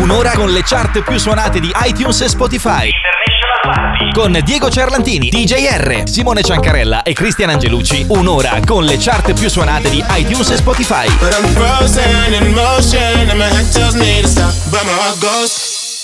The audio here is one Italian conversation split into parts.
Un'ora con le chart più suonate di iTunes e Spotify. Con Diego Cerlantini, DJR, Simone Ciancarella e Cristian Angelucci. Un'ora con le chart più suonate di iTunes e Spotify.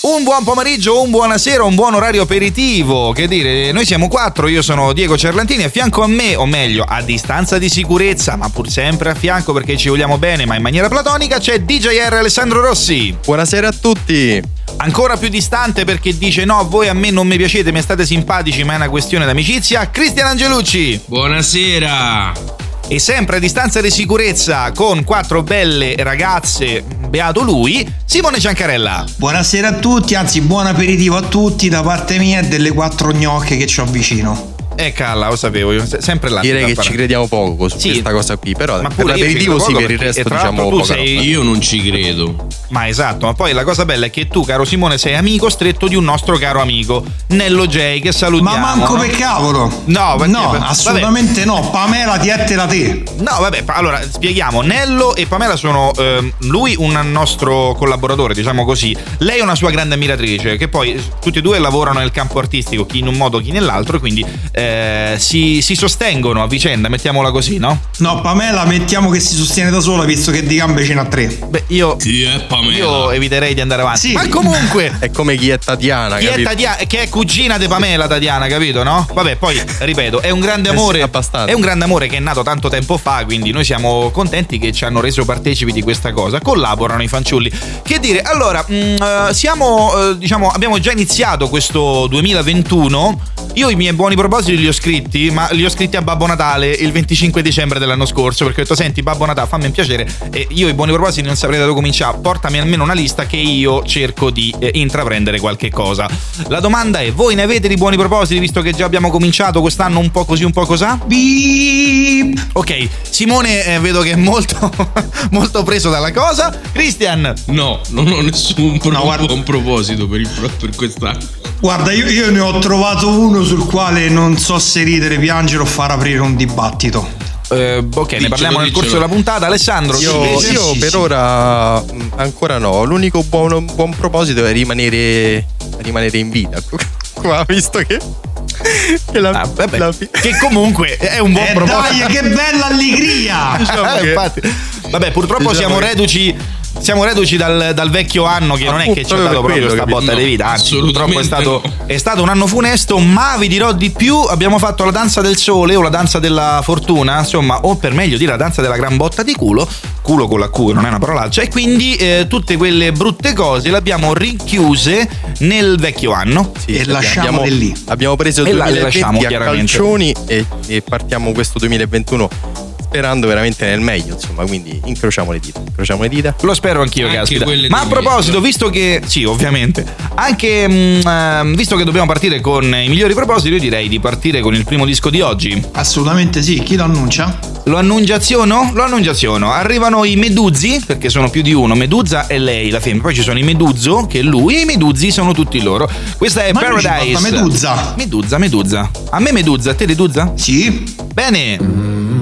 Un buon pomeriggio, un buonasera, un buon orario aperitivo. Che dire, noi siamo quattro, io sono Diego Cerlantini, a fianco a me, o meglio, a distanza di sicurezza, ma pur sempre a fianco perché ci vogliamo bene, ma in maniera platonica, c'è DJR Alessandro Rossi. Buonasera a tutti. Ancora più distante perché dice no, voi a me non mi piacete, mi state simpatici, ma è una questione d'amicizia, Cristian Angelucci. Buonasera e sempre a distanza di sicurezza con quattro belle ragazze, beato lui, Simone Ciancarella. Buonasera a tutti, anzi buon aperitivo a tutti da parte mia e delle quattro gnocche che ho vicino. Eh calla, lo sapevo, io sempre là. Direi che ci crediamo poco su sì, questa cosa qui, però ma per l'aperitivo sì, per il resto diciamo poco. Sei... Io non ci credo. Ma esatto, ma poi la cosa bella è che tu, caro Simone, sei amico stretto di un nostro caro amico, Nello J, che salutiamo. Ma manco no? per cavolo. No, perché, no, assolutamente vabbè. no. Pamela ti ettera te. No, vabbè, allora spieghiamo. Nello e Pamela sono eh, lui un nostro collaboratore, diciamo così. Lei è una sua grande ammiratrice, che poi tutti e due lavorano nel campo artistico, chi in un modo, chi nell'altro, quindi eh, si, si, sostengono a vicenda, mettiamola così, no? No, Pamela mettiamo che si sostiene da sola, visto che di gambe ce n'ha tre. Beh, io... Chi è Pamela? Io eviterei di andare avanti. Sì. Ma comunque. è come chi è Tatiana. Chi capito? è Tatiana, che è cugina di Pamela Tatiana, capito? No? Vabbè, poi ripeto, è un grande eh amore. È un grande amore che è nato tanto tempo fa. Quindi noi siamo contenti che ci hanno reso partecipi di questa cosa. Collaborano i fanciulli. Che dire, allora, mh, mm, eh, siamo, uh, diciamo, abbiamo già iniziato questo 2021. Io i miei buoni propositi li ho scritti, ma li ho scritti a Babbo Natale il 25 dicembre dell'anno scorso. Perché ho detto, senti, Babbo Natale, fammi un piacere. E io i buoni propositi non saprei da dove cominciare. Portami almeno una lista che io cerco di eh, intraprendere qualche cosa. La domanda è: voi ne avete di buoni propositi, visto che già abbiamo cominciato quest'anno un po' così, un po' così? Beep. Ok, Simone eh, vedo che è molto, molto preso dalla cosa. Christian? No, non ho nessun no, buon proposito per, il, per quest'anno. Guarda, io, io ne ho trovato uno sul quale non so se ridere, piangere o far aprire un dibattito. Eh, ok, dicelo, ne parliamo nel corso della puntata. Alessandro, io, io per ora ancora no. L'unico buon, buon proposito è rimanere, rimanere in vita. Qua, visto che che, la, ah, vabbè, la, che, comunque è un buon eh proposito. Dai, che bella allegria! diciamo eh, che, vabbè, purtroppo diciamo siamo che... reduci siamo reduci dal, dal, vecchio anno che non è che ci ha dato proprio questa botta no, di vita, anzi purtroppo è stato, è stato, un anno funesto, ma vi dirò di più, abbiamo fatto la danza del sole o la danza della fortuna, insomma, o per meglio dire la danza della gran botta di culo, culo con la Q non è una parolaccia, e quindi eh, tutte quelle brutte cose le abbiamo rinchiuse nel vecchio anno. Sì, e lasciamo abbiamo, lì. Abbiamo preso il 2020 a calcioni e, e partiamo questo 2021 sperando veramente nel meglio, insomma, quindi incrociamo le dita, incrociamo le dita. Lo spero anch'io, Anche caspita. Ma a proposito, visto che sì, ovviamente, anche mh, mm, visto che dobbiamo partire con i migliori propositi, io direi di partire con il primo disco di oggi. Assolutamente sì, chi lo annuncia? Lo annunciaziono? Lo annunciaziono. Arrivano i Meduzzi, perché sono più di uno. Medusa è lei, la femmina. Poi ci sono i Meduzzo, che è lui, e i Meduzzi sono tutti loro. Questa è Ma Paradise. Medusa. Medusa, Medusa. A me Medusa, a te Medusa? Sì. Bene. Mm.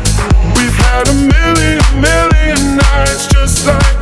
Had a million, million nights just like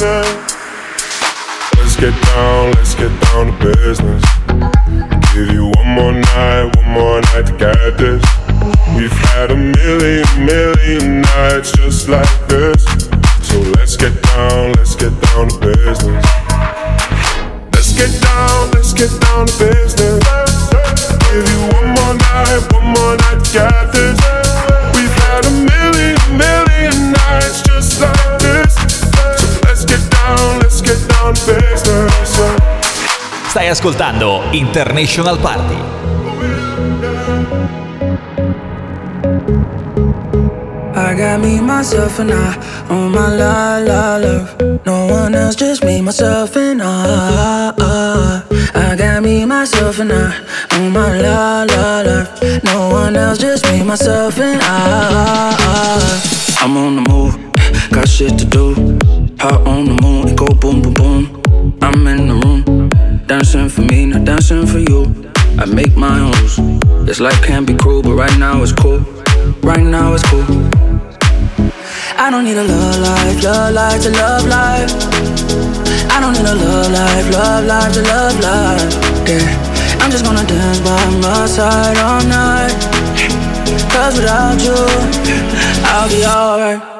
to ascoltando International Party. I got me, myself, and I on my la la love. No one else, just me, myself, and I. I got me, myself, and I on my la la love. No one else, just me, myself, and I. I'm on the move, got shit to do. Hot on the moon, it go boom. I make my own rules. This life can be cruel, but right now it's cool. Right now it's cool. I don't need a love life, love life to love life. I don't need a love life, love life to love life. Yeah, I'm just gonna dance by my side all night. Cause without you, I'll be alright.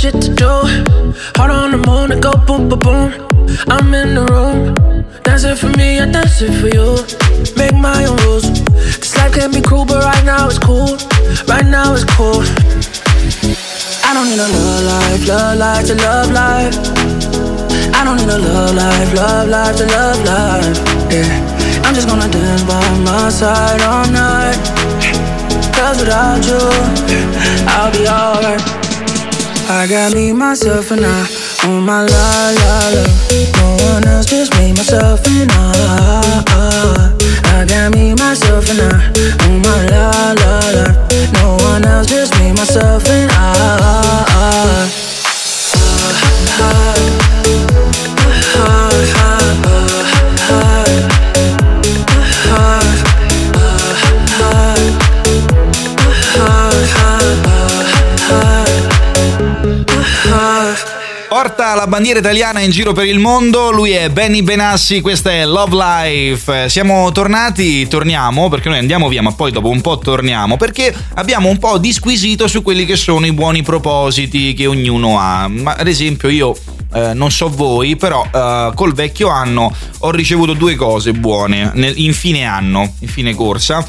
shit to do. Hard on the moon and go boom, boom, boom. I'm in the room. Dance it for me, I dance it for you. Make my own rules. This life can be cruel, but right now it's cool. Right now it's cool. I don't need a love life, love life to love life. I don't need a love life, love life to love life. Yeah, I'm just gonna dance by my side all night. Cause without you, I'll be alright. I got me, myself, and I on my la la la. No one else, just me, myself, and I. I got me, myself, and I on my la la la. No one else, just me, myself, and I. Porta la bandiera italiana in giro per il mondo, lui è Benny Benassi, questa è Love Life. Siamo tornati, torniamo, perché noi andiamo via, ma poi dopo un po' torniamo, perché abbiamo un po' disquisito su quelli che sono i buoni propositi che ognuno ha. Ma ad esempio io eh, non so voi, però eh, col vecchio anno ho ricevuto due cose buone nel, in fine anno, in fine corsa.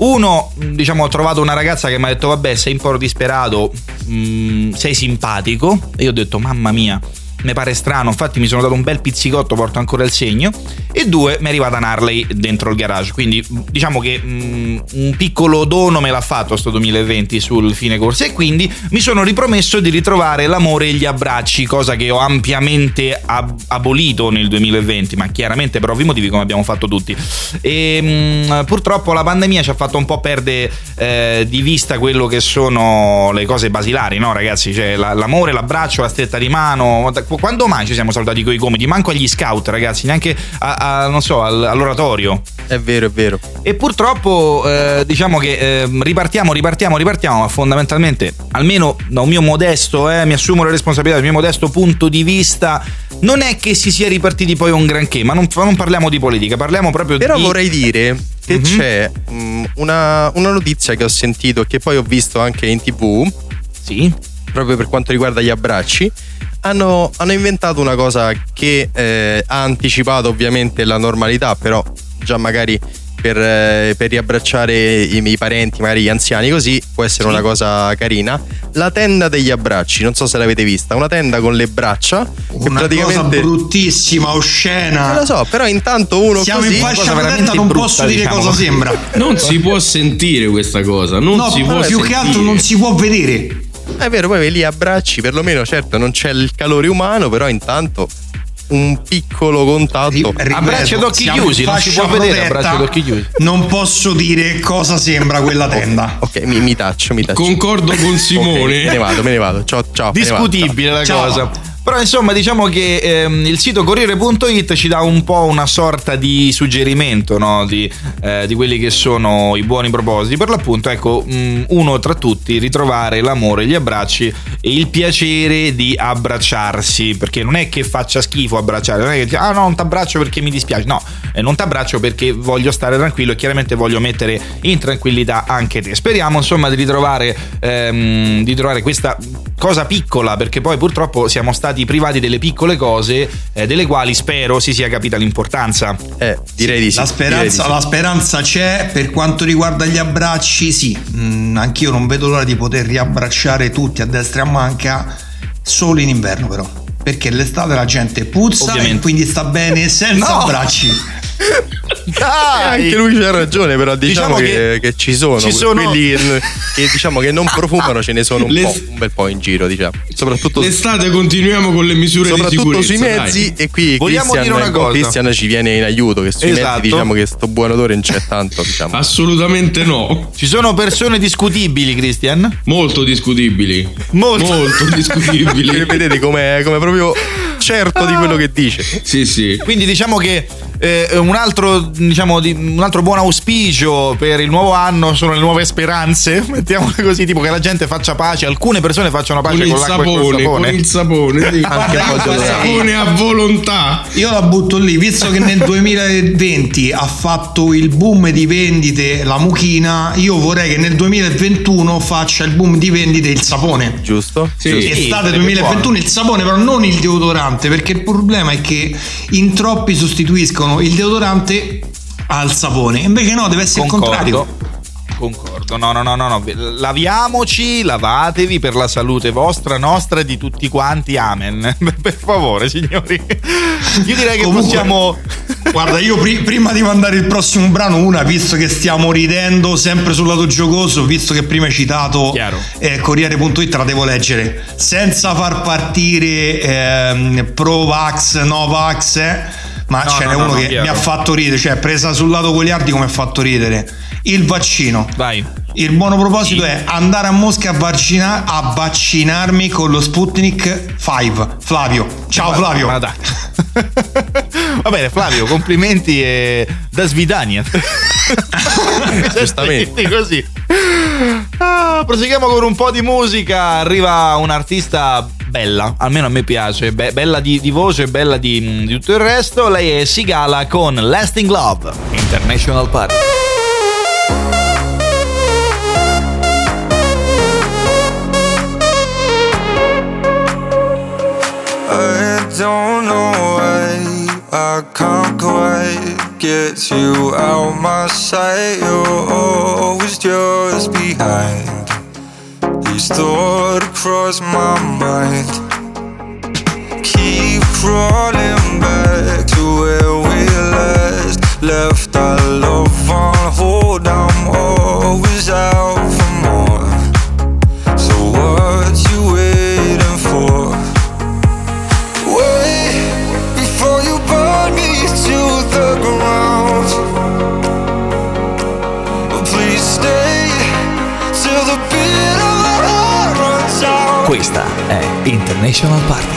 Uno, diciamo, ho trovato una ragazza che mi ha detto: Vabbè, sei un po' disperato, mh, mm, sei simpatico. E io ho detto: Mamma mia, mi pare strano, infatti mi sono dato un bel pizzicotto, porto ancora il segno. E due, mi è arrivata un Harley dentro il garage. Quindi diciamo che mh, mm, un piccolo dono me l'ha fatto questo 2020 sul fine corsa. E quindi mi sono ripromesso di ritrovare l'amore e gli abbracci, cosa che ho ampiamente ab- abolito nel 2020, ma chiaramente per ovvi motivi come abbiamo fatto tutti. E mh, mm, purtroppo la pandemia ci ha fatto un po' perdere eh, di vista quello che sono le cose basilari, no ragazzi? Cioè l'amore, l'abbraccio, la stretta di mano quando mai ci siamo salutati con i gomiti? Manco agli scout, ragazzi, neanche a, a, non so, all'oratorio. È vero, è vero. E purtroppo eh, diciamo che eh, ripartiamo, ripartiamo, ripartiamo, ma fondamentalmente, almeno da un mio modesto, eh, mi assumo la responsabilità dal mio modesto punto di vista, non è che si sia ripartiti poi un granché, ma non, non parliamo di politica, parliamo proprio Però di... Però vorrei dire che mm-hmm. c'è mm, una, una notizia che ho sentito che poi ho visto anche in tv. Sì. Proprio per quanto riguarda gli abbracci hanno, hanno inventato una cosa che eh, ha anticipato ovviamente la normalità, però già magari per, eh, per, riabbracciare i miei parenti, magari gli anziani, così può essere sì. una cosa carina. La tenda degli abbracci, non so se l'avete vista, una tenda con le braccia. Che una praticamente... cosa bruttissima, oscena. Non lo so, però intanto uno Siamo così, in fascia protetta, non brutta, posso dire diciamo. cosa sembra. Non si può sentire questa cosa, non no, si può più sentire. che altro non si può vedere. È vero, poi lì abbracci, perlomeno certo non c'è il calore umano, però intanto un piccolo contatto. Abbraccio ad occhi chiusi, non si può vedere abbraccio ad occhi chiusi. Non posso dire cosa sembra quella tenda. Ok, mi, mi taccio, mi taccio. Concordo con Simone. Okay, me ne vado, me ne vado. Ciao, ciao. Discutibile la ciao. cosa. Però insomma diciamo che ehm, il sito Corriere.it ci dà un po' una sorta di suggerimento no? di, eh, di, quelli che sono i buoni propositi. Per l'appunto, ecco, mh, mm, uno tra tutti, ritrovare l'amore, gli abbracci e il piacere di abbracciarsi. Perché non è che faccia schifo abbracciare, non è che ah no, non ti abbraccio perché mi dispiace. No, eh, non ti abbraccio perché voglio stare tranquillo e chiaramente voglio mettere in tranquillità anche te. Speriamo insomma di ritrovare, ehm, di trovare questa cosa piccola perché poi purtroppo siamo stati privati delle piccole cose eh, delle quali spero si sia capita l'importanza. Eh, direi di sì. La speranza, sì. la speranza c'è per quanto riguarda gli abbracci, sì, mm, anch'io non vedo l'ora di poter riabbracciare tutti a destra e a manca, solo in inverno però. Perché l'estate la gente puzza Ovviamente. e quindi sta bene senza no! abbracci. Dai! Anche lui c'ha ragione, però diciamo, diciamo che, che, ci sono, ci sono... quelli che, che, diciamo che non profumano, ce ne sono un, po', un bel po' in giro, diciamo. Soprattutto l'estate continuiamo con le misure di sicurezza. sui mezzi dai. e qui Vogliamo Christian, dire una cosa. Christian ci viene in aiuto, che sui esatto. mezzi diciamo che sto buon odore non c'è tanto, diciamo. Assolutamente no. Ci sono persone discutibili, Christian? Molto discutibili. Molto, Molto discutibili. Vedete come, come proprio certo di quello che dice. Sì, sì. Quindi diciamo che Eh, un, altro, diciamo, di, un altro buon auspicio per il nuovo anno sono le nuove speranze, mettiamole così, tipo che la gente faccia pace, alcune persone facciano pace con, con l'acqua sapone, e sapone. Con il sapone, sì. Anche il sapone a volontà. Io la butto lì, visto che nel 2020 ha fatto il boom di vendite la mucchina, io vorrei che nel 2021 faccia il boom di vendite il sapone. Giusto? Sì. Estate 2021 il sapone, però non il deodorante, perché il problema è che in troppi sostituiscono mettono il deodorante al sapone. Invece no, deve essere Concordo. il contrario. Concordo, no, no, no, no, no, laviamoci, lavatevi per la salute vostra, nostra e di tutti quanti, amen. per favore, signori. Io direi che Comunque, possiamo. Guarda, io pri- prima di mandare il prossimo brano, una, visto che stiamo ridendo sempre sul lato giocoso, visto che prima hai citato eh, Corriere.it, la devo leggere. Senza far partire eh, Pro Vax, No Vax, eh ma no, ce n'è no, uno no, che mi ha fatto ridere, cioè presa sul lato goliardi come ha fatto ridere. Il vaccino. Vai. Il buono proposito sì. è andare a Mosca a, vaccina- a, vaccinarmi con lo Sputnik 5. Flavio. Ciao Flavio. Ma dai. Va bene, Flavio, complimenti e da svidania. Giustamente. così. Ah, proseguiamo con un po' di musica. Arriva un artista bella, almeno a me piace, be- bella di, di, voce, bella di, di tutto il resto. Lei è Sigala con Lasting Love, International Party. don't know why I can't quite get you out my sight. You're always just behind. These thoughts cross my mind. Keep crawling back to where we last left International Party.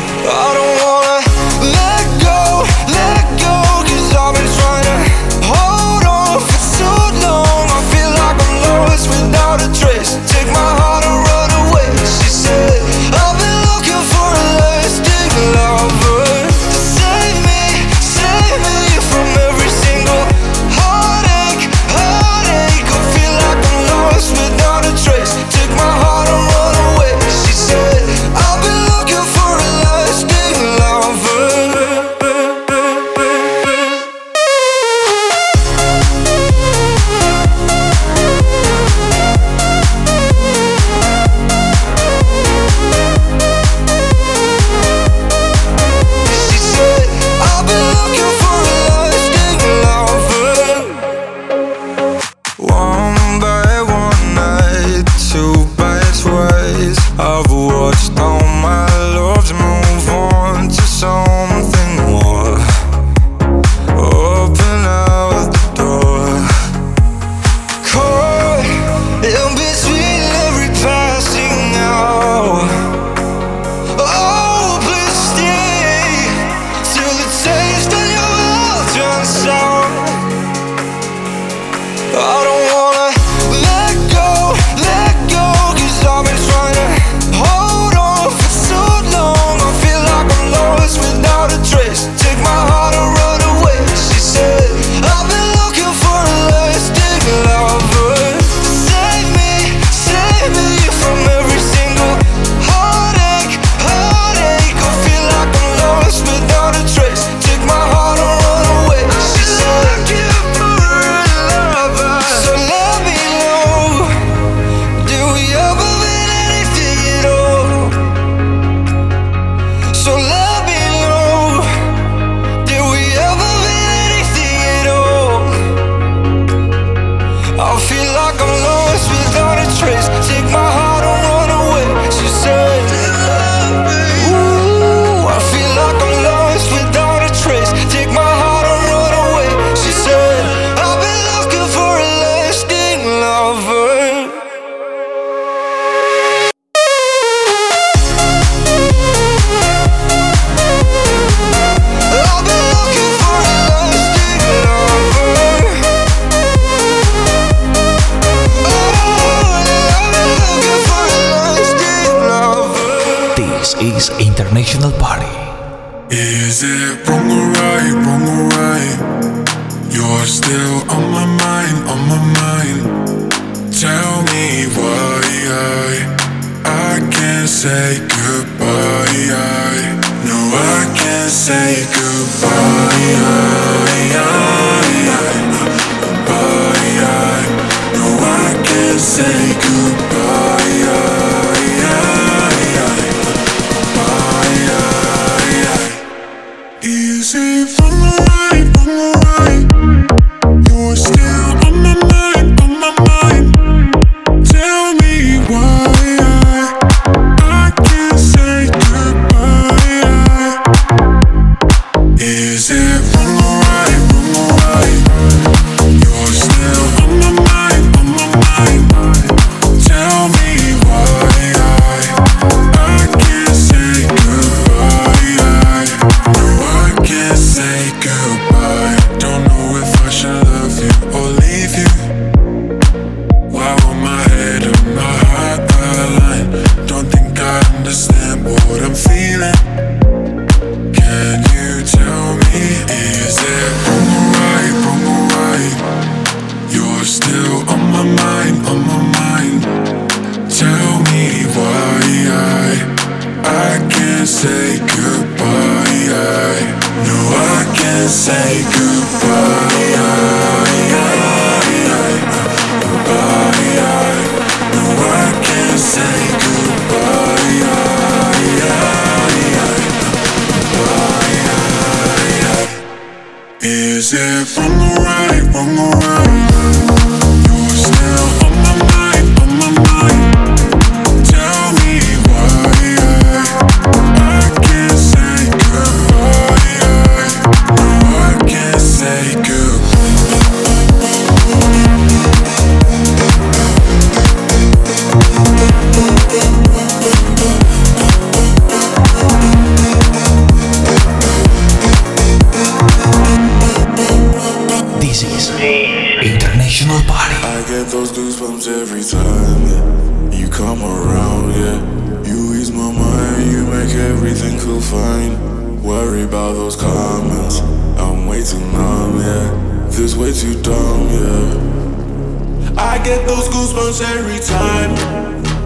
International Party. I get those goosebumps every time yeah. you come around, yeah. You ease my mind, you make everything feel fine. Worry about those comments, I'm way too numb, yeah. This way too dumb, yeah. I get those goosebumps every time.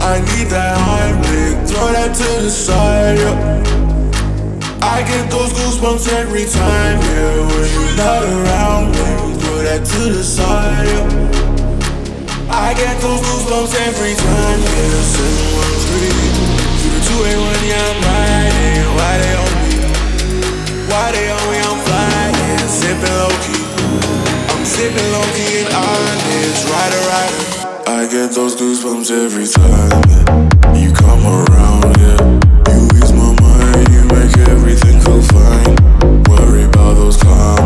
I need that high throw that to the side, yeah. I get those goosebumps every time, yeah, when you're not around, yeah that to the side. Yeah. I get those goosebumps every time. Yeah, 713 through the 281. Yeah, I'm riding. Why they on me? Why they on me? I'm flying, sipping low key. I'm sipping low key and honest, rider rider. I get those goosebumps every time you come around. Yeah, you ease my mind, you make everything feel fine. Worry about those clowns.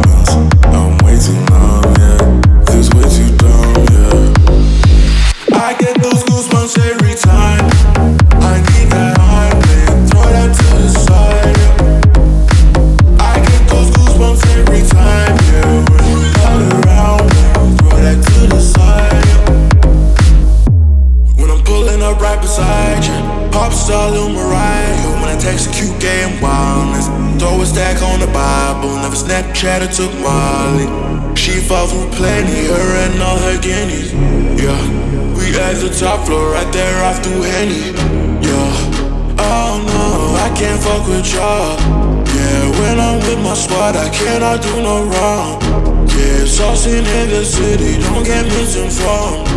Lamborghinis. Yeah, we at the top floor, right there off to Henny. Yeah, oh no, I can't fuck with y'all. Yeah, when I'm with my squad, I cannot do no wrong. Yeah, saucing in the city, don't get misinformed.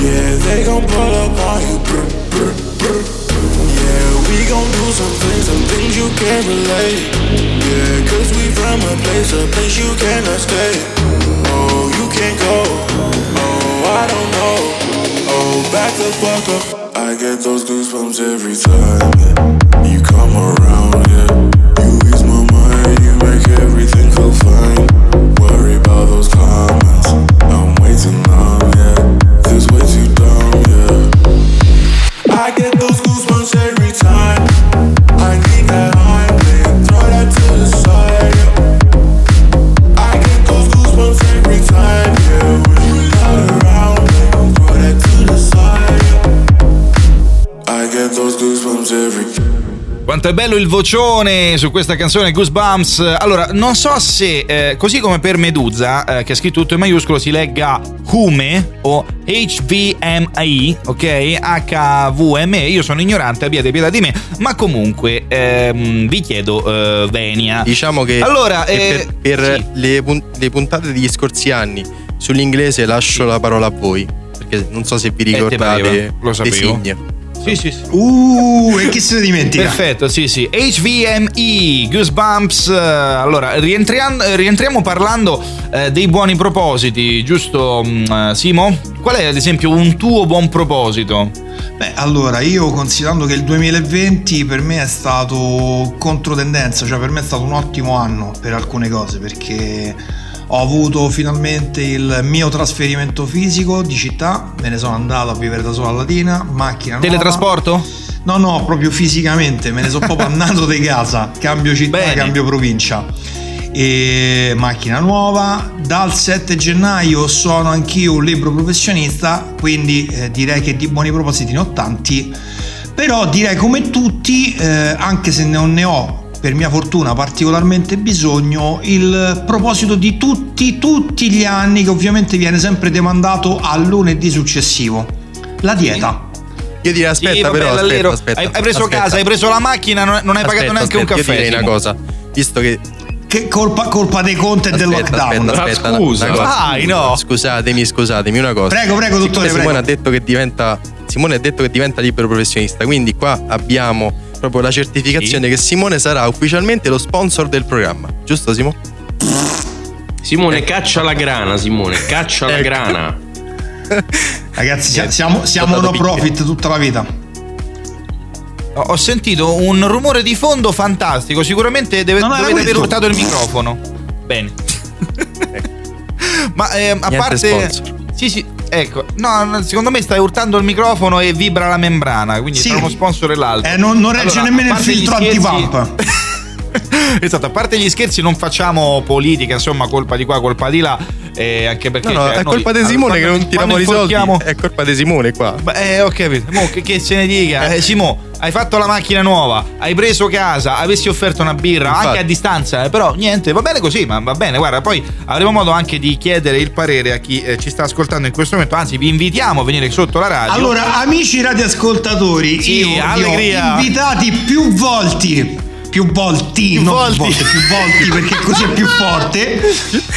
Yeah, they gon' pull up on you. Brr, brr, brr. Yeah, we gon' do some things, some things you can't relate. Yeah, cause we from a place, a place you cannot stay. Oh, you can't go. I don't know. Oh, back the fuck up. I get those goosebumps every time yeah. you come around, yeah. Quanto è bello il vocione su questa canzone Goosebumps. Allora, non so se, eh, così come per Medusa, eh, che è scritto tutto in maiuscolo, si legga Hume o HVMI, ok? HVME. Io sono ignorante, abbiate pietà di me, ma comunque ehm, vi chiedo eh, Venia. Diciamo che, allora, che per, per sì. le, le, puntate degli scorsi anni sull'inglese lascio sì. la parola a voi, perché non so se vi eh, ricordate lo sapevo. Sì, sì, sì. Uh, e chi se ne dimentica? Perfetto, sì, sì. HVME, Goosebumps. Eh, allora, rientriamo parlando eh, dei buoni propositi, giusto, uh, Simo? Qual è, ad esempio, un tuo buon proposito? Beh, allora, io considerando che il 2020 per me è stato controtendenza, cioè per me è stato un ottimo anno per alcune cose, perché ho avuto finalmente il mio trasferimento fisico di città, me ne sono andato a vivere da solo a Latina, macchina nuova. Teletrasporto? No, no, proprio fisicamente, me ne sono proprio andato di casa, cambio città, Bene. cambio provincia. E macchina nuova, dal 7 gennaio sono anch'io un libro professionista, quindi eh, direi che di buoni propositi ne ho tanti, però direi come tutti, eh, anche se non ne ho per mia fortuna particolarmente bisogno il proposito di tutti, tutti gli anni che ovviamente viene sempre demandato al lunedì successivo. La dieta. Io direi aspetta sì, vabbè, però aspetta, aspetta, hai, preso aspetta. casa, hai preso la macchina, non, non hai aspetta, pagato neanche un caffè. Io direi una cosa, visto che che colpa, colpa dei conti e del lockdown. Aspetta, aspetta, scusa, una, Dai, no. Scusatemi, scusatemi una cosa. Prego, prego, dottore. Simone prego. ha detto che diventa Simone ha detto che diventa libero professionista, quindi qua abbiamo proprio la certificazione sì. che Simone sarà ufficialmente lo sponsor del programma. Giusto Simone? Simone, eh. caccia la grana, Simone, caccia ecco. la grana. Ragazzi, siamo, siamo no profit tutta la vita. Ho sentito un rumore di fondo fantastico. Sicuramente deve, dovete aver urtato il microfono. Bene. Ma eh, a Niente parte. Sponsor. Sì, sì, ecco. No, secondo me stai urtando il microfono e vibra la membrana. Quindi sì. tra uno sponsor e l'altro. Eh, non, non regge allora, nemmeno il filtro antipump. esatto, a parte gli scherzi, non facciamo politica, insomma, colpa di qua, colpa di là. Eh, anche perché no, no, cioè, è colpa di Simone che non tiriamo i soldi. È colpa di Simone qua. Beh, eh, ho capito. Mo, che, che se ne dica? Eh, Simo, hai fatto la macchina nuova, hai preso casa, avessi offerto una birra Infatti. anche a distanza, eh, però niente, va bene così, ma va bene. Guarda, poi avremo modo anche di chiedere il parere a chi eh, ci sta ascoltando in questo momento. Anzi, vi invitiamo a venire sotto la radio. Allora, amici radioascoltatori, sì, io ho invitati più volte più volti, più non volti. Più, volte, più volti perché così è più forte,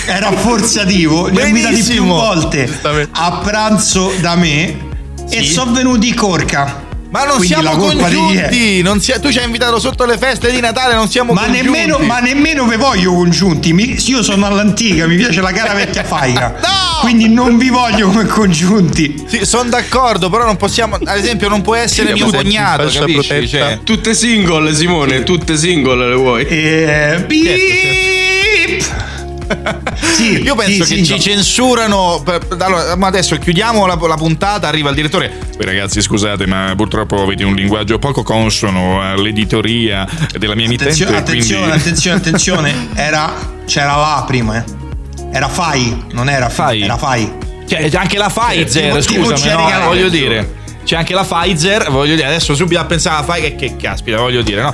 è rafforzativo, li ho invitati più volte a pranzo da me sì. e sono venuti corca. Ma non Quindi siamo congiunti! Non sia, tu ci hai invitato sotto le feste di Natale, non siamo ma congiunti. Nemmeno, ma nemmeno vi voglio congiunti. Mi, io sono all'antica, mi piace la cara vecchia faica. no! Quindi non vi voglio come congiunti. Sì, sono d'accordo, però non possiamo. Ad esempio, non può essere mio cognato, capisci? Cioè. Tutte single, Simone, tutte single le vuoi. Eh, beep. sì, Io penso sì, che sì, ci no. censurano. Allora, ma adesso chiudiamo la, la, puntata. Arriva il direttore. Poi, ragazzi, scusate, ma purtroppo avete un linguaggio poco consono all'editoria della mia emittente. Attenzione, quindi... attenzione, attenzione. Era, c'era là prima, eh. Era Fai, non era Fai. Era Fai. Cioè, anche la Pfizer, scusami, no, voglio dire. C'è anche la Pfizer, voglio dire, adesso subito a pensare alla Fai che, che caspita, voglio dire, no?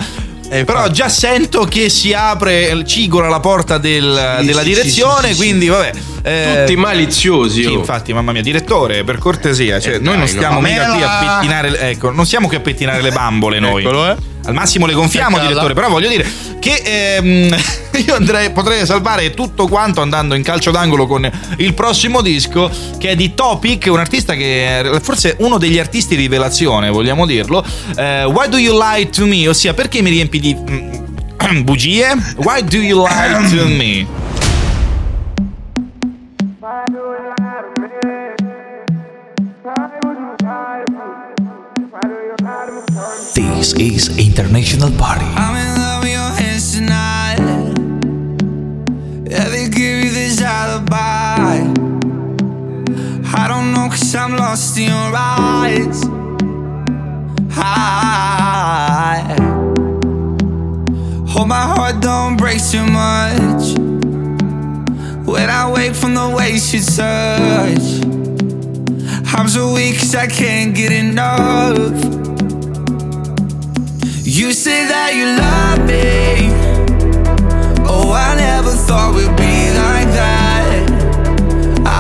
Eh, Però già sento che si apre, cigola la porta del, sì, della sì, direzione, sì, quindi vabbè. Eh, Tutti maliziosi. Oh. infatti, mamma mia, direttore, per cortesia, cioè, eh, noi dai, non stiamo no, mica qui a pettinare, ecco, non siamo qui a pettinare le bambole noi. Eccolo, eh. Al massimo le gonfiamo, direttore, però voglio dire che ehm, io andrei, potrei salvare tutto quanto andando in calcio d'angolo con il prossimo disco che è di Topic, un artista che è forse uno degli artisti rivelazione, vogliamo dirlo. Uh, Why do you lie to me? Ossia, perché mi riempi di mm, bugie? Why do you lie to me? This is International Party. I don't know, cause I'm lost in your eyes. I hope my heart don't break too much. When I wake from the way you touch, I'm so weak, cause I can't get enough. You say that you love me. Oh, I never thought we'd be.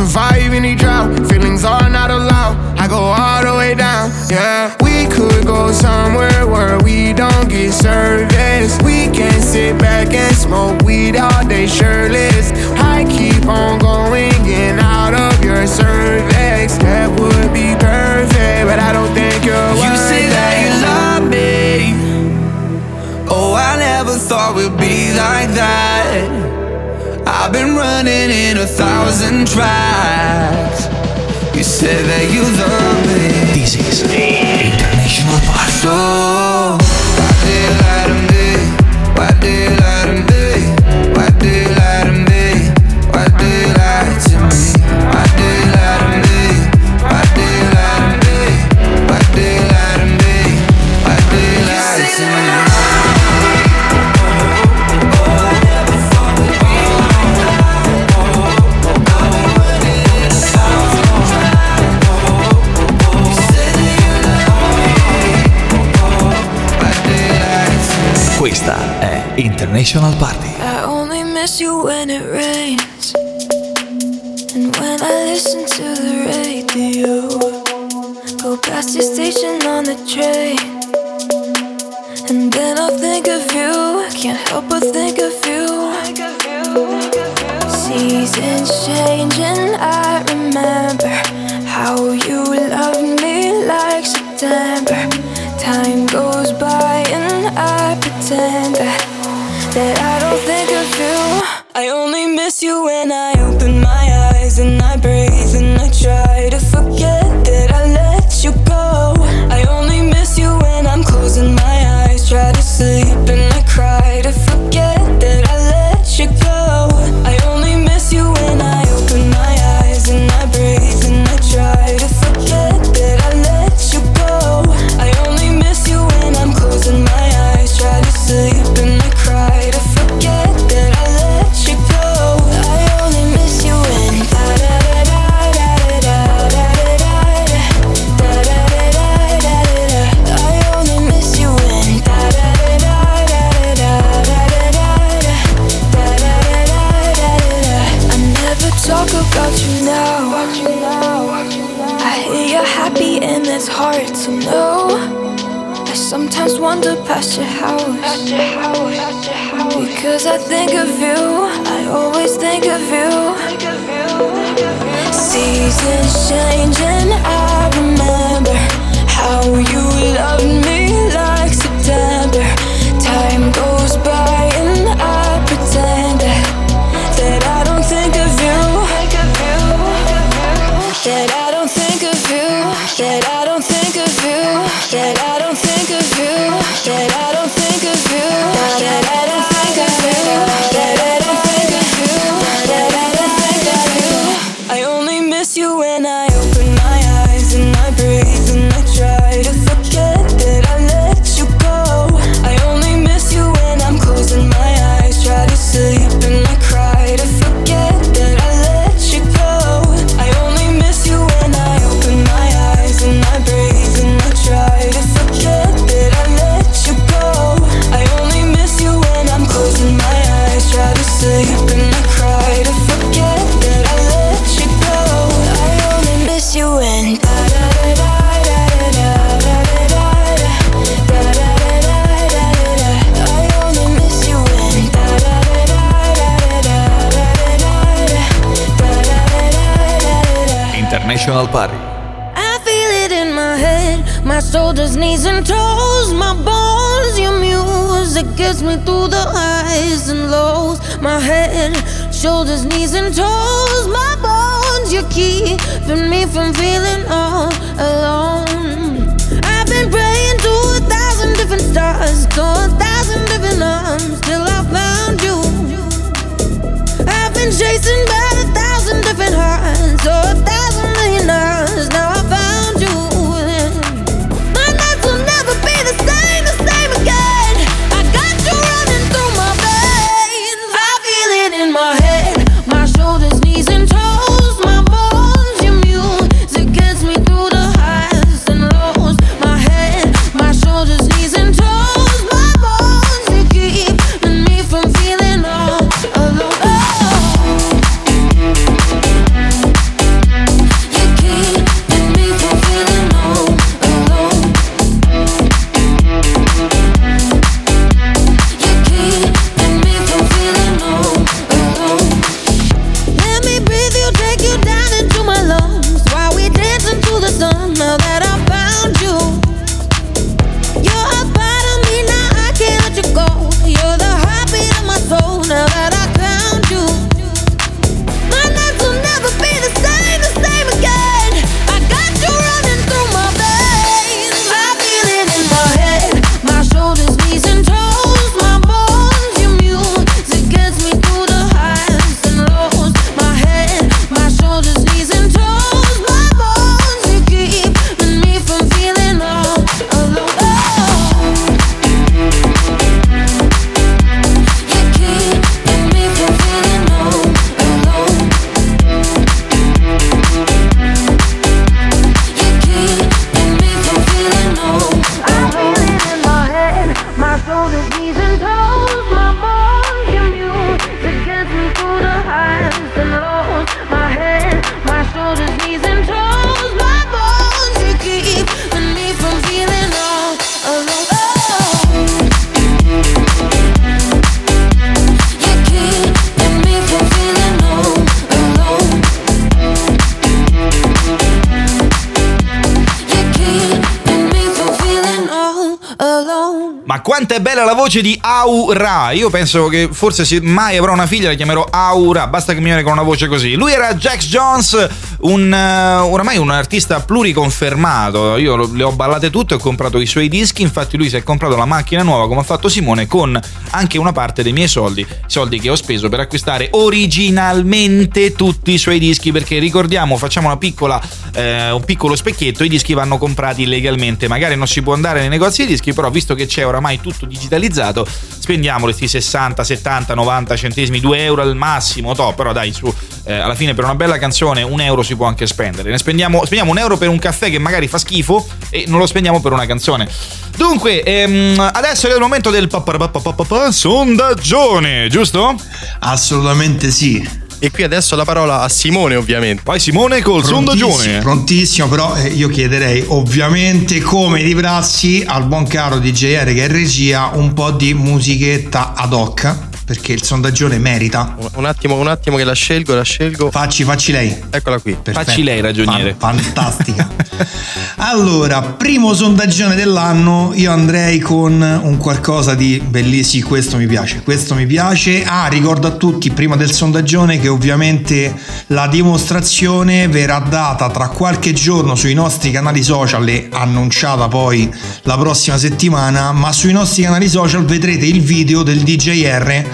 survive any drought. Feelings are not allowed. I go all the way down, yeah. We could go somewhere where we don't get service. We can sit back and smoke weed all day shirtless. I keep on going in out of your cervix. That would be perfect, but I don't think you're. You say that you love me. Oh, I never thought we'd be like that. I've been running in a thousand tracks. You said that you love me. This is International Park. So International Party. I only miss you when it sometimes wander past your house. Because I think of you, I always think of you. Seasons changing, I remember how you loved me. Me through the highs and lows. My head, shoulders, knees, and toes, my bones. You're keeping me from feeling all alone. I've been praying to a thousand different stars, to a thousand different arms, till I found you. I've been chasing by a thousand different hearts, oh, a thousand Quanto è bella la voce di Aura! Io penso che forse se mai avrò una figlia la chiamerò Aura, basta che mi viene con una voce così. Lui era Jax Jones, un, eh, oramai un artista pluriconfermato. Io le ho ballate tutte, ho comprato i suoi dischi, infatti lui si è comprato la macchina nuova come ha fatto Simone con anche una parte dei miei soldi, soldi che ho speso per acquistare originalmente tutti i suoi dischi, perché ricordiamo, facciamo piccola, eh, un piccolo specchietto, i dischi vanno comprati legalmente, magari non si può andare nei negozi di dischi, però visto che c'è oramai tutto digitalizzato, spendiamo questi 60, 70, 90 centesimi, 2 euro al massimo, to, però dai, su, eh, alla fine per una bella canzone un euro si può anche spendere. Ne spendiamo, spendiamo un euro per un caffè che magari fa schifo e non lo spendiamo per una canzone. Dunque, ehm, adesso è il momento del sondaggione, giusto? Assolutamente sì. E qui adesso la parola a Simone, ovviamente. Vai Simone col Prontissimo, sondaggione. prontissimo, però eh, io chiederei ovviamente come di prassi al buon caro DJR che è regia un po' di musichetta ad hoc perché il sondaggione merita. Un- Un attimo, un attimo che la scelgo, la scelgo. Facci, facci lei. Eccola qui. Perfetto. Facci lei, ragioniere. Fan- fantastica. allora, primo sondaggione dell'anno, io andrei con un qualcosa di bellissimo. Questo mi piace, questo mi piace. Ah, ricordo a tutti prima del sondaggione che ovviamente la dimostrazione verrà data tra qualche giorno sui nostri canali social e annunciata poi la prossima settimana, ma sui nostri canali social vedrete il video del DJR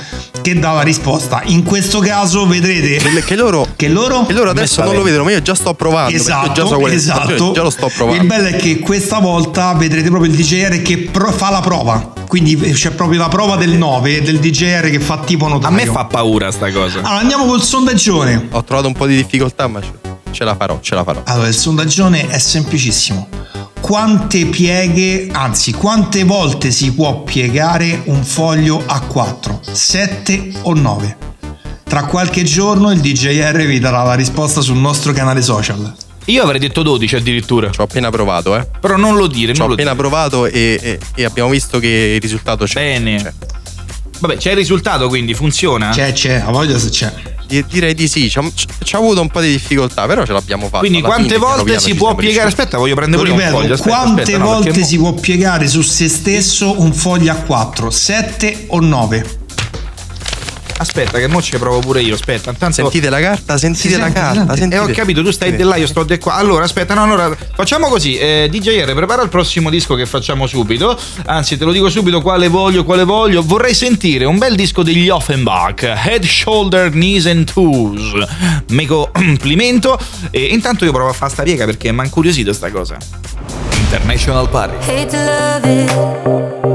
che dà la risposta. In questo caso vedrete Che, loro, che loro che loro adesso non lo vedono, ma io già sto provando. io già so Esatto, esatto. Già lo sto provando. Il bello è che questa volta vedrete proprio il DJR che pro- fa la prova. Quindi c'è proprio la prova del 9 del DJR che fa tipo A notaio. me fa paura sta cosa. Allora andiamo col sondaggione. Ho trovato un po' di difficoltà, ma ce, la farò, ce la farò. Allora, il sondaggione è semplicissimo. Quante pieghe, anzi, quante volte si può piegare un foglio A4? 7 o 9? Tra qualche giorno il DJR vi darà la risposta sul nostro canale social. Io avrei detto 12 addirittura. Ci ho appena provato, eh. Però non lo dire, Ci ho appena dire. provato e, e- e abbiamo visto che il risultato c'è. Bene. C'è. Vabbè, c'è il risultato quindi, funziona? C'è, c'è, a voglia se c'è. direi di sì. Ci ha avuto un po' di difficoltà, però ce l'abbiamo fatta. Quindi quante fine, volte piano, si può piegare? Aspetta, voglio prendere Lo ripeto, un foglio. Aspetta, quante aspetta, volte no, si può piegare su se stesso un foglio a 4? 7 o 9? Aspetta, che mo ci provo pure io. Aspetta, intanto. Sentite la carta, sentite si la sente, carta. Sentite. Eh, ho capito, tu stai di là, io sto di qua. Allora, aspetta, no, allora facciamo così. Eh, DJR, prepara il prossimo disco che facciamo subito. Anzi, te lo dico subito quale voglio, quale voglio. Vorrei sentire un bel disco degli Offenbach, Head, Shoulder, Knees and Toes. Me complimento. E intanto io provo a fare sta piega perché mi ha incuriosito sta cosa. International Party. Hate to love it.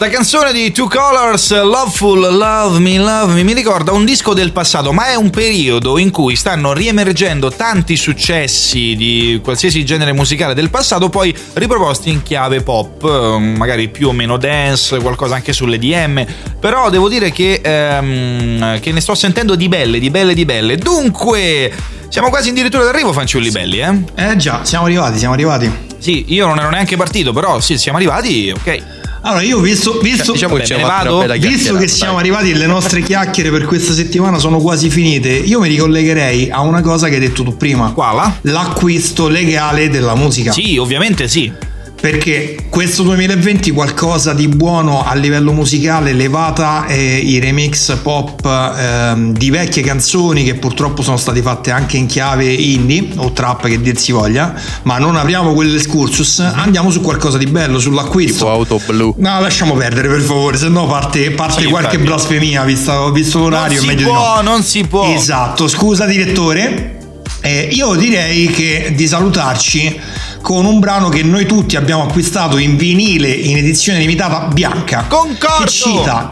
Sta canzone di Two Colors, Loveful, Love Me, Love Me, mi ricorda un disco del passato, ma è un periodo in cui stanno riemergendo tanti successi di qualsiasi genere musicale del passato, poi riproposti in chiave pop, eh, magari più o meno dance, qualcosa anche sulle DM. Però devo dire che, ehm, che ne sto sentendo di belle, di belle, di belle. Dunque, siamo quasi addirittura d'arrivo, fanciulli belli, eh? Eh già, siamo arrivati, siamo arrivati. Sì, io non ero neanche partito, però sì, siamo arrivati, ok. Allora, io visto, visto, Diciamo che Vabbè, vado? visto che siamo dai. arrivati, le nostre chiacchiere per questa settimana sono quasi finite, io mi ricollegherei a una cosa che hai detto tu prima. Quala? L'acquisto legale della musica. Sì, ovviamente sì. Perché questo 2020 qualcosa di buono a livello musicale, levata eh, i remix pop ehm, di vecchie canzoni che purtroppo sono state fatte anche in chiave indie o trap che dir si voglia, ma non apriamo quell'escursus, andiamo su qualcosa di bello, sull'acquisto. Tipo auto blu. No, lasciamo perdere per favore, se no parte, parte Sì, qualche infatti. blasfemia, visto, ho visto l'orario, non si può, no. non si può. Esatto, scusa direttore. Eh, io direi che di salutarci con un brano che noi tutti abbiamo acquistato in vinile in edizione limitata bianca. Concordo! Che cita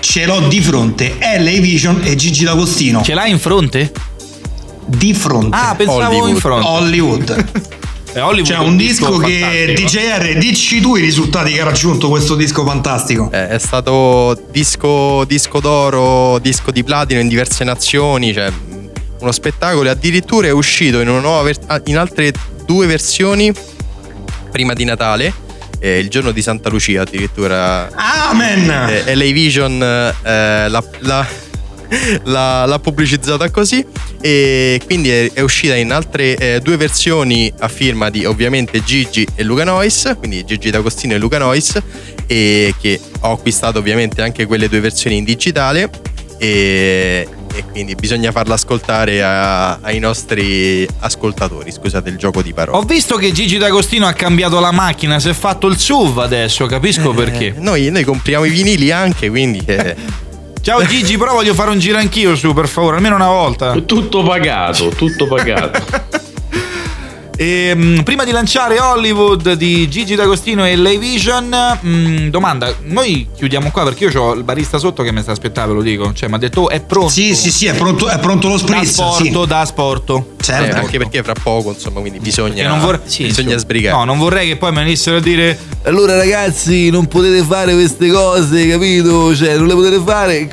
Ce l'ho di fronte, LA Vision e Gigi D'Agostino. Ce l'hai in fronte? Di fronte. Ah, pensavo Hollywood. in fronte. Hollywood. È Hollywood C'è è un disco che fantastico. DJR, dici tu i risultati che ha raggiunto questo disco fantastico. Eh, è stato disco, disco d'oro, disco di platino in diverse nazioni, cioè mh, uno spettacolo e addirittura è uscito in, una nuova ah, in altre due versioni prima di Natale, eh, il giorno di Santa Lucia addirittura. Amen! Eh, LA Vision eh, l'ha, l'ha- l'ha- l'ha pubblicizzata così e quindi è, è uscita in altre eh, due versioni a firma di ovviamente Gigi e Luca Nois, quindi Gigi D'Agostino e Luca Nois e che ho acquistato ovviamente anche quelle due versioni in digitale e, e quindi bisogna farla ascoltare a- ai nostri ascoltatori, scusate il gioco di parole. Ho visto che Gigi D'Agostino ha cambiato la macchina, si è fatto il SUV adesso, capisco perché. Eh, noi, noi compriamo i vinili anche, quindi eh, Ciao Gigi, però voglio fare un giro anch'io su, per favore, almeno una volta. Tutto pagato, tutto pagato. E, mh, prima di lanciare Hollywood di Gigi D'Agostino e Lay Vision, mh, domanda, noi chiudiamo qua perché io ho il barista sotto che mi sta aspettando, ve lo dico. Cioè, mi ha detto, oh, è pronto. Sì, sì, sì, è pronto, è pronto lo Da spritz. sporto, sì. da sporto. Certo. eh, anche perché fra poco, insomma, quindi bisogna, non vorrei- sì, bisogna sbrigare. No, non vorrei che poi mi venissero a dire allora ragazzi non potete fare queste cose, capito? Cioè non le potete fare,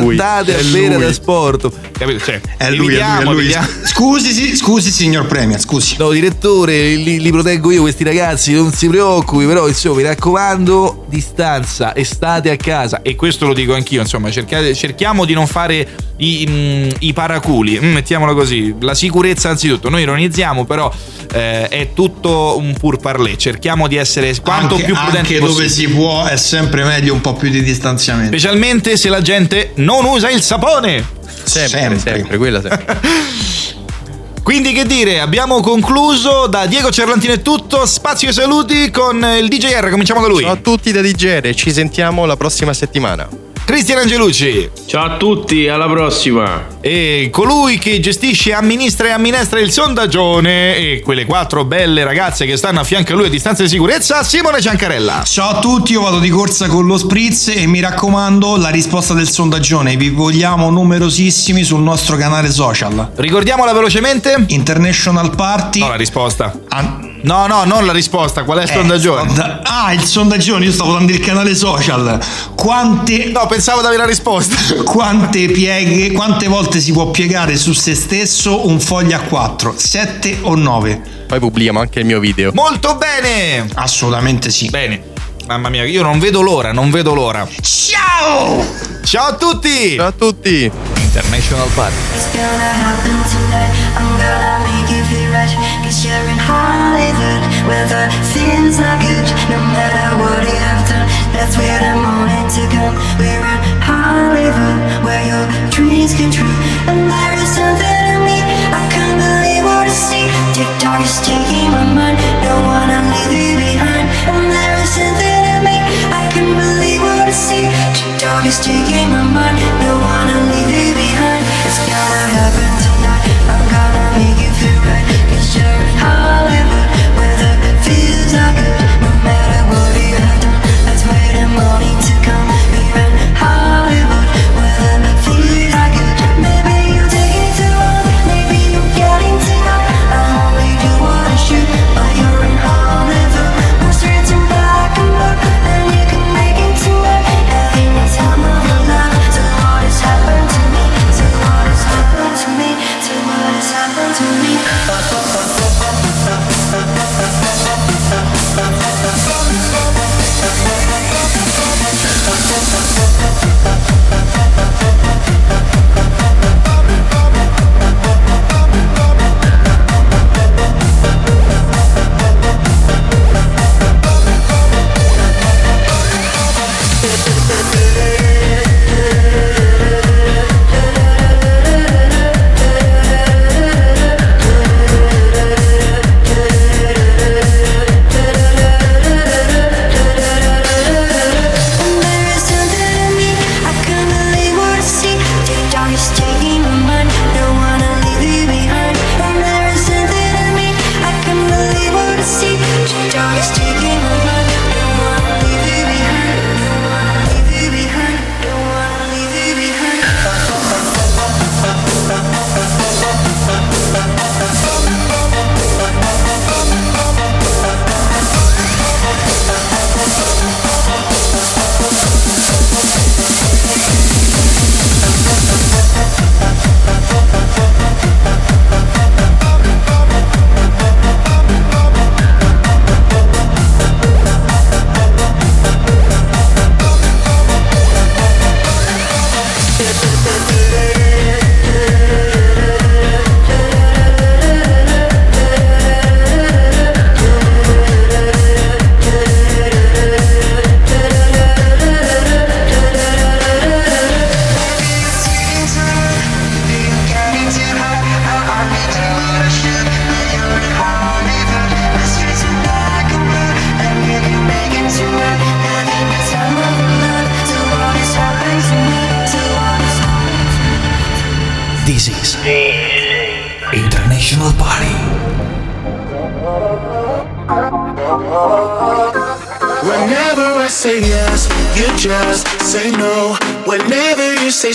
lui, andate è a bere da sport. Capito? Cioè, È lui, è lui, è evitiamo, lui. evitiamo. Scusi, sì, scusi, signor Premier, scusi. Devo dire direttore, li, li, proteggo io questi ragazzi, non si preoccupi, però insomma mi raccomando, distanza, estate a casa e questo lo dico anch'io, insomma cercate, cerchiamo di non fare i, mm, i paraculi, mm, mettiamola così, la sicurezza anzitutto, noi ironizziamo però eh, è tutto un pur parlé, cerchiamo di essere quanto anche, più prudenti anche dove si può è sempre meglio un po' più di distanziamento. Specialmente se la gente non usa il sapone. Sempre, sempre, sempre quella sempre. Quindi che dire, abbiamo concluso da Diego Cerlantino è tutto, spazio e saluti con il DJR, cominciamo da lui. Ciao a tutti da DJR, ci sentiamo la prossima settimana. Cristian Angelucci. Ciao a tutti, alla prossima. E colui che gestisce, amministra e amministra il sondaggione e quelle quattro belle ragazze che stanno a fianco a lui a distanza di sicurezza, Simone Ciancarella. Ciao a tutti, io vado di corsa con lo spritz e mi raccomando la risposta del sondaggione. Vi vogliamo numerosissimi sul nostro canale social. Ricordiamola velocemente. International Party. No, la risposta. An- No, no, non la risposta. Qual è il eh, sondaggione? Sonda- ah, il sondaggione. Io stavo dando il canale social. Quante. No, pensavo di avere la risposta. Quante pieghe, quante volte si può piegare su se stesso un foglio a 4? 7 o 9? Poi pubblichiamo anche il mio video. Molto bene! Assolutamente sì. Bene. Mamma mia, io non vedo l'ora, non vedo l'ora. Ciao! Ciao a tutti! Ciao a tutti! International Party. Right. Cause you're in Hollywood. Where the feeling's not good. No matter what you have done. That's where the morning to come. We're in Hollywood. Where your dreams come true. And there is something in me. I can't believe what I see. TikTok is taking my mind. Don't wanna leave you behind. And there is something in me I can't believe what I see. Dog is taking my mind. Don't wanna leave you behind. It's gonna happen tonight. Cause you're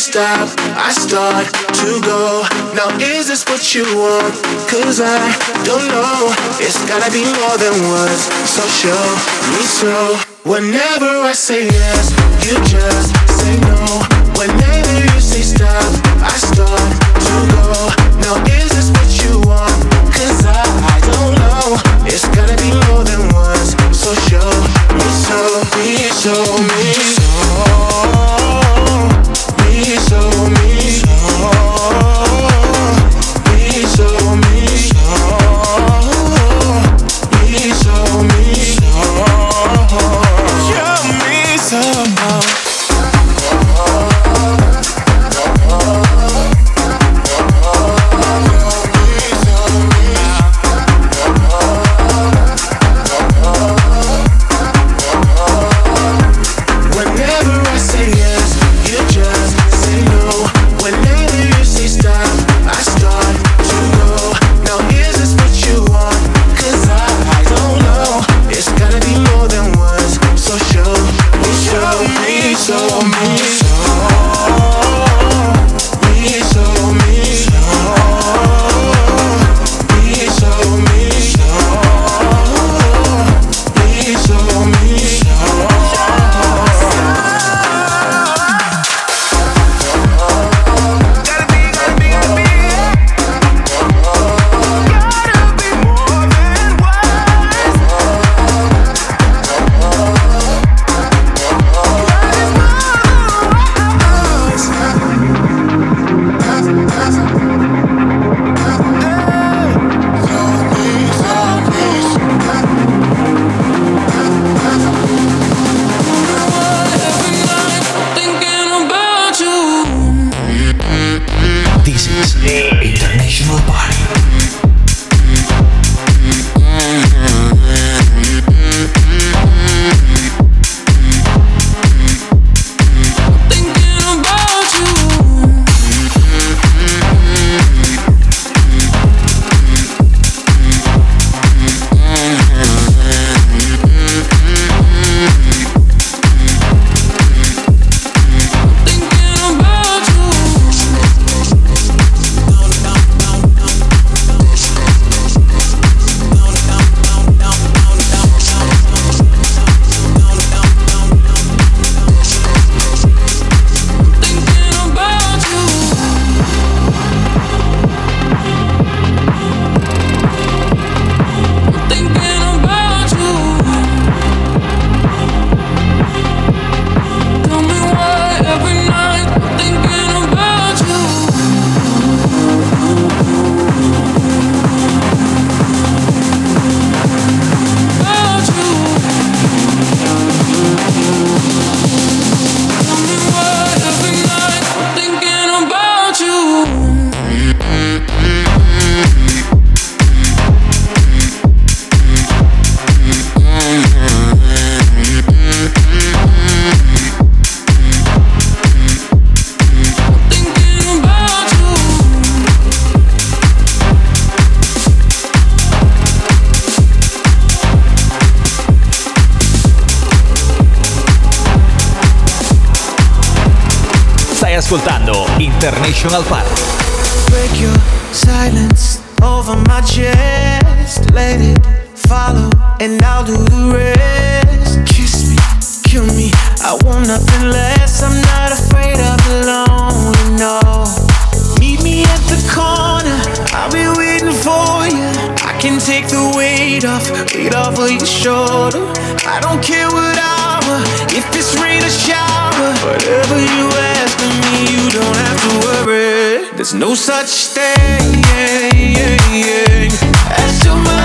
stop, I start to go. Now, is this what you want? Cause I don't know. It's gotta be more than words. So show me so. Whenever I say yes, you just say no. Whenever you say stop, I start to go. so you're so, be so me. Ascoltando International Party. Break your silence over my chest. Let it follow, and I'll do the rest. Kiss me, kill me. I want nothing less. I'm not afraid of alone. No. Meet me at the corner. I'll be waiting for can take the weight off, weight off of your shoulder. I don't care what hour, if it's rain or shower. Whatever you ask of me, you don't have to worry. There's no such thing as too much.